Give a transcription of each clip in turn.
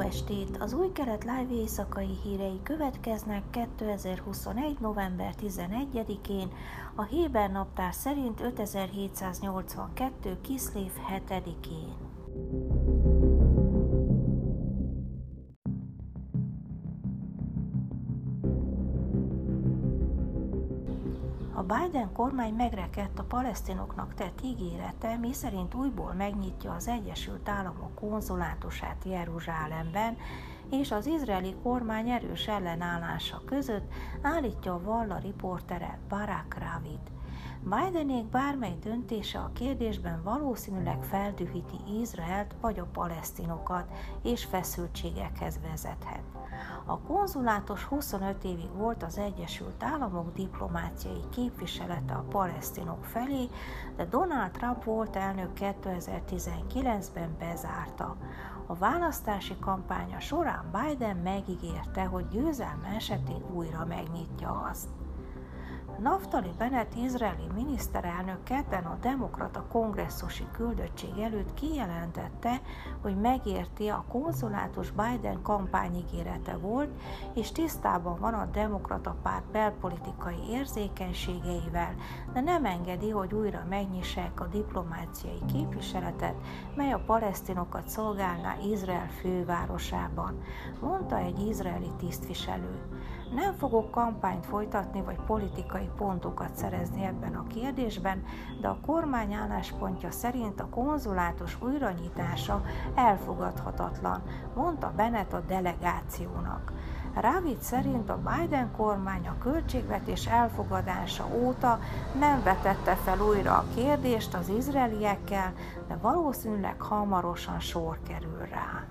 Estét! Az új kelet live éjszakai hírei következnek 2021. november 11-én, a Héber naptár szerint 5782. Kiszlév 7-én. Biden kormány megrekedt a palesztinoknak tett ígérete, miszerint újból megnyitja az Egyesült Államok konzulátusát Jeruzsálemben, és az izraeli kormány erős ellenállása között állítja a Valla riportere Barak Ravid. Bidenék bármely döntése a kérdésben valószínűleg feldühíti Izraelt vagy a palesztinokat, és feszültségekhez vezethet. A konzulátus 25 évig volt az Egyesült Államok diplomáciai képviselete a palesztinok felé, de Donald Trump volt elnök 2019-ben bezárta. A választási kampánya során Biden megígérte, hogy győzelme esetén újra megnyitja azt. Naftali Bennett izraeli miniszterelnök kedden a demokrata kongresszusi küldöttség előtt kijelentette, hogy megérti a konzulátus Biden kampányigérete volt, és tisztában van a demokrata párt belpolitikai érzékenységeivel, de nem engedi, hogy újra megnyissák a diplomáciai képviseletet, mely a palesztinokat szolgálná Izrael fővárosában, mondta egy izraeli tisztviselő. Nem fogok kampányt folytatni, vagy politikai pontokat szerezni ebben a kérdésben, de a kormány álláspontja szerint a konzulátus újranyitása elfogadhatatlan, mondta Bennett a delegációnak. Ravid szerint a Biden kormány a költségvetés elfogadása óta nem vetette fel újra a kérdést az izraeliekkel, de valószínűleg hamarosan sor kerül rá.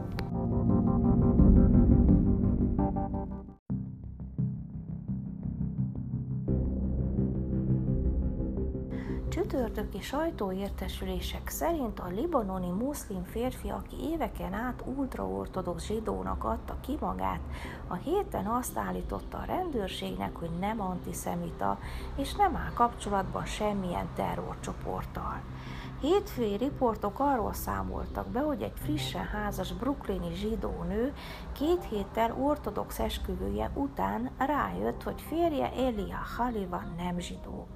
Csütörtöki sajtóértesülések szerint a libanoni muszlim férfi, aki éveken át ultraortodox zsidónak adta ki magát, a héten azt állította a rendőrségnek, hogy nem antiszemita, és nem áll kapcsolatban semmilyen terrorcsoporttal. Hétfői riportok arról számoltak be, hogy egy frissen házas brooklyni zsidó nő két héttel ortodox esküvője után rájött, hogy férje Elia Haliva nem zsidó.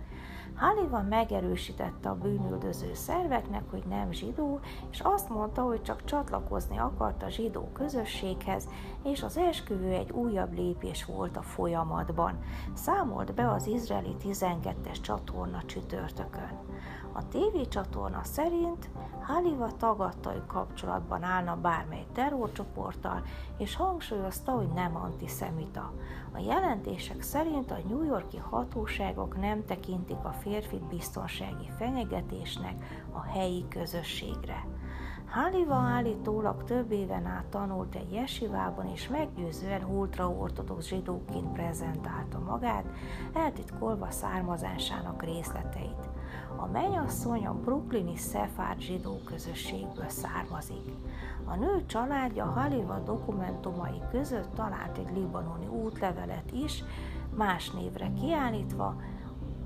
Halivan megerősítette a bűnüldöző szerveknek, hogy nem zsidó, és azt mondta, hogy csak csatlakozni akart a zsidó közösséghez, és az esküvő egy újabb lépés volt a folyamatban. Számolt be az izraeli 12-es csatorna csütörtökön. A tévécsatorna szerint Haliva tagadta, hogy kapcsolatban állna bármely terrorcsoporttal, és hangsúlyozta, hogy nem antiszemita. A jelentések szerint a New Yorki hatóságok nem tekintik a férfit biztonsági fenyegetésnek a helyi közösségre. Haliva állítólag több éven át tanult egy jesivában, és meggyőzően ultraortodox zsidóként prezentálta magát, eltitkolva származásának részleteit. A mennyasszony a brooklyni szefár zsidó közösségből származik. A nő családja Haliva dokumentumai között talált egy libanoni útlevelet is, más névre kiállítva,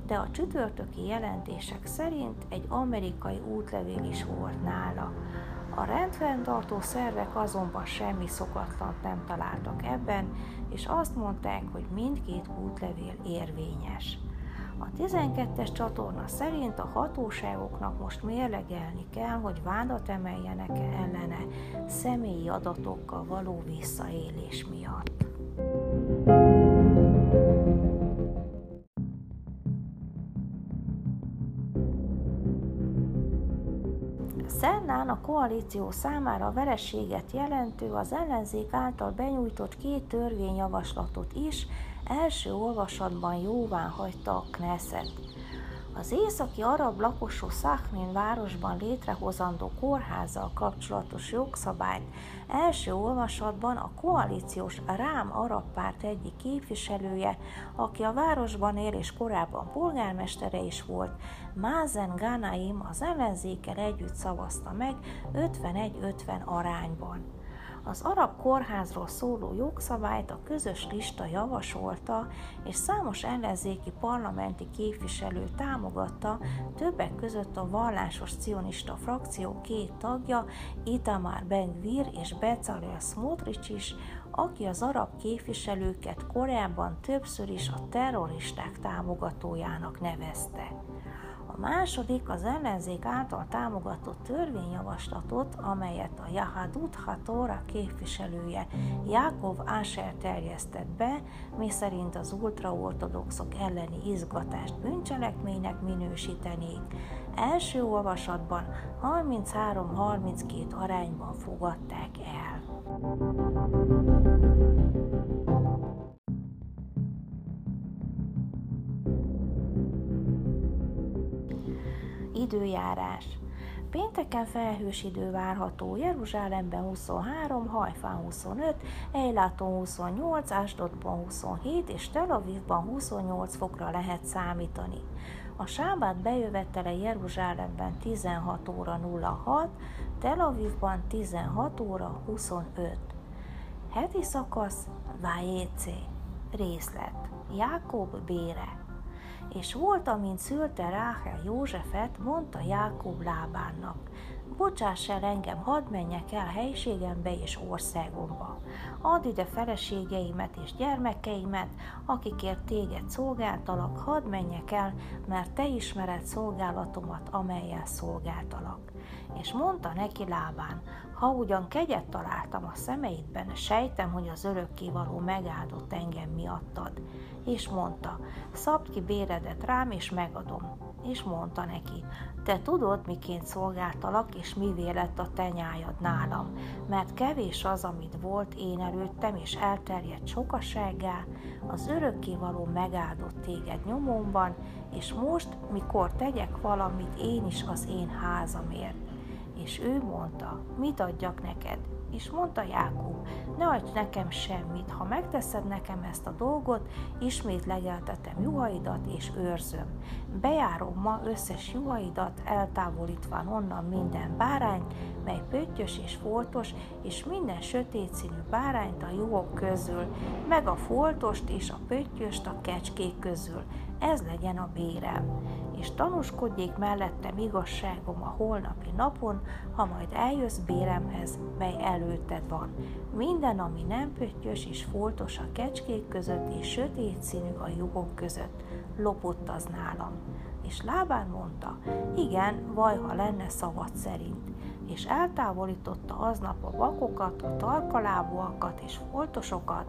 de a csütörtöki jelentések szerint egy amerikai útlevél is volt nála. A rendfenntartó szervek azonban semmi szokatlant nem találtak ebben, és azt mondták, hogy mindkét útlevél érvényes. A 12-es csatorna szerint a hatóságoknak most mérlegelni kell, hogy vádat emeljenek ellene személyi adatokkal való visszaélés miatt. Szerdán a koalíció számára vereséget jelentő az ellenzék által benyújtott két törvényjavaslatot is első olvasatban jóvá hagyta a Knesset. Az északi arab lakosú Szachmin városban létrehozandó kórházzal kapcsolatos jogszabályt első olvasatban a koalíciós Rám arab párt egyik képviselője, aki a városban él és korábban polgármestere is volt, Mázen Ganaim az ellenzékkel együtt szavazta meg 51-50 arányban. Az arab kórházról szóló jogszabályt a közös lista javasolta, és számos ellenzéki parlamenti képviselő támogatta, többek között a vallásos cionista frakció két tagja, Itamar Ben-Gvir és Bezalel Smotrich is, aki az arab képviselőket korábban többször is a terroristák támogatójának nevezte. A második az ellenzék által támogatott törvényjavaslatot, amelyet a Yahadut Hatora képviselője Jakov Asher terjesztett be, miszerint az ultraortodoxok elleni izgatást bűncselekménynek minősítenék. Első olvasatban 33-32 arányban fogadták el. Időjárás Pénteken felhős idő várható, Jeruzsálemben 23, Hajfán 25, Ejláton 28, Ásdodban 27 és Tel Avivban 28 fokra lehet számítani. A sábát bejövetele Jeruzsálemben 16 óra 06, Tel Avivban 16 óra 25. Heti szakasz Vájécé Részlet Jákob Bére és volt, amint szülte Ráhel Józsefet, mondta Jákob Lábánnak, bocsáss el engem, hadd menjek el helységembe és országomba. Add ide feleségeimet és gyermekeimet, akikért téged szolgáltalak, hadd menjek el, mert te ismered szolgálatomat, amelyen szolgáltalak. És mondta neki Lábán, ha ugyan kegyet találtam a szemeidben, sejtem, hogy az örökkévaló megáldott engem miattad és mondta, szabd ki béredet rám, és megadom. És mondta neki, te tudod, miként szolgáltalak, és mi lett a tenyájad nálam, mert kevés az, amit volt én előttem, és elterjedt sokasággá, az örökkévaló megáldott téged nyomomban, és most, mikor tegyek valamit én is az én házamért. És ő mondta, mit adjak neked? És mondta Jákob, ne adj nekem semmit, ha megteszed nekem ezt a dolgot, ismét legeltetem juhaidat és őrzöm. Bejárom ma összes juhaidat, eltávolítván onnan minden bárányt, mely pöttyös és foltos, és minden sötét színű bárányt a juhok közül, meg a foltost és a pöttyöst a kecskék közül. Ez legyen a bérem és tanúskodjék mellettem igazságom a holnapi napon, ha majd eljössz béremhez, mely előtted van. Minden, ami nem pöttyös és foltos a kecskék között, és sötét színű a jugok között, lopott az nálam. És Lábán mondta, igen, vaj, ha lenne szavad szerint és eltávolította aznap a vakokat, a tarkalábúakat és foltosokat,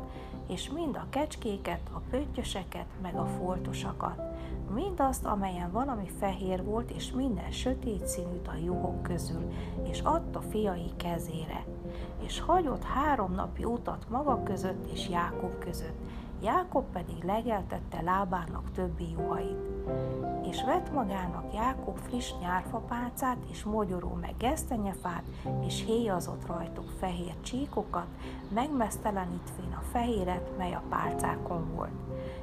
és mind a kecskéket, a pöttyöseket, meg a foltosakat, mindazt, amelyen valami fehér volt, és minden sötét színűt a juhok közül, és adta fiai kezére. És hagyott három napi utat maga között és Jákob között, Jákob pedig legeltette lábának többi juhait. És vett magának Jákob friss nyárfapálcát és mogyoró meg gesztenyefát, és héjazott rajtuk fehér csíkokat, megmesztelenítvén a fehéret, mely a pálcákon volt.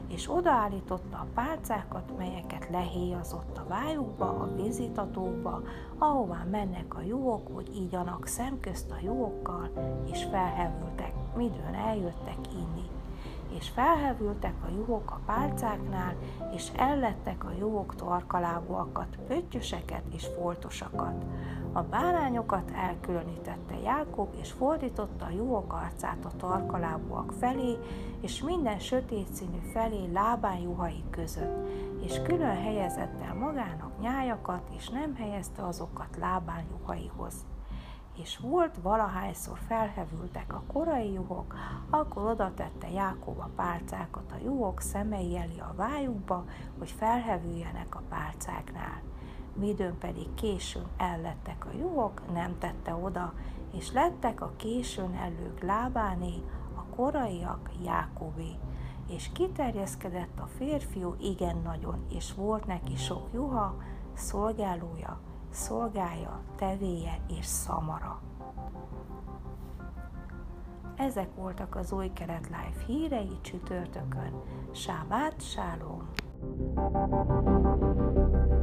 És odaállította a pálcákat, melyeket lehéjazott a vájukba, a vízitatóba, ahová mennek a juhok, hogy ígyanak szemközt a juhokkal, és felhevültek, midőn eljöttek inni és felhevültek a juhok a pálcáknál, és ellettek a juhok torkalábúakat, pöttyöseket és foltosakat. A bárányokat elkülönítette Jákob, és fordította a juhok arcát a tarkalábúak felé, és minden sötét színű felé lábán juhai között, és külön helyezett el magának nyájakat, és nem helyezte azokat lábán juhaihoz és volt valahányszor felhevültek a korai juhok, akkor oda tette Jákob a pálcákat a juhok szemei elé a vájukba, hogy felhevüljenek a pálcáknál. Midőn pedig későn ellettek a juhok, nem tette oda, és lettek a későn elők lábáné, a koraiak Jákobé. És kiterjeszkedett a férfiú igen nagyon, és volt neki sok juha, szolgálója, szolgája, tevéje és szamara. Ezek voltak az új Kelet Life hírei csütörtökön. Sábát, sálom! thank you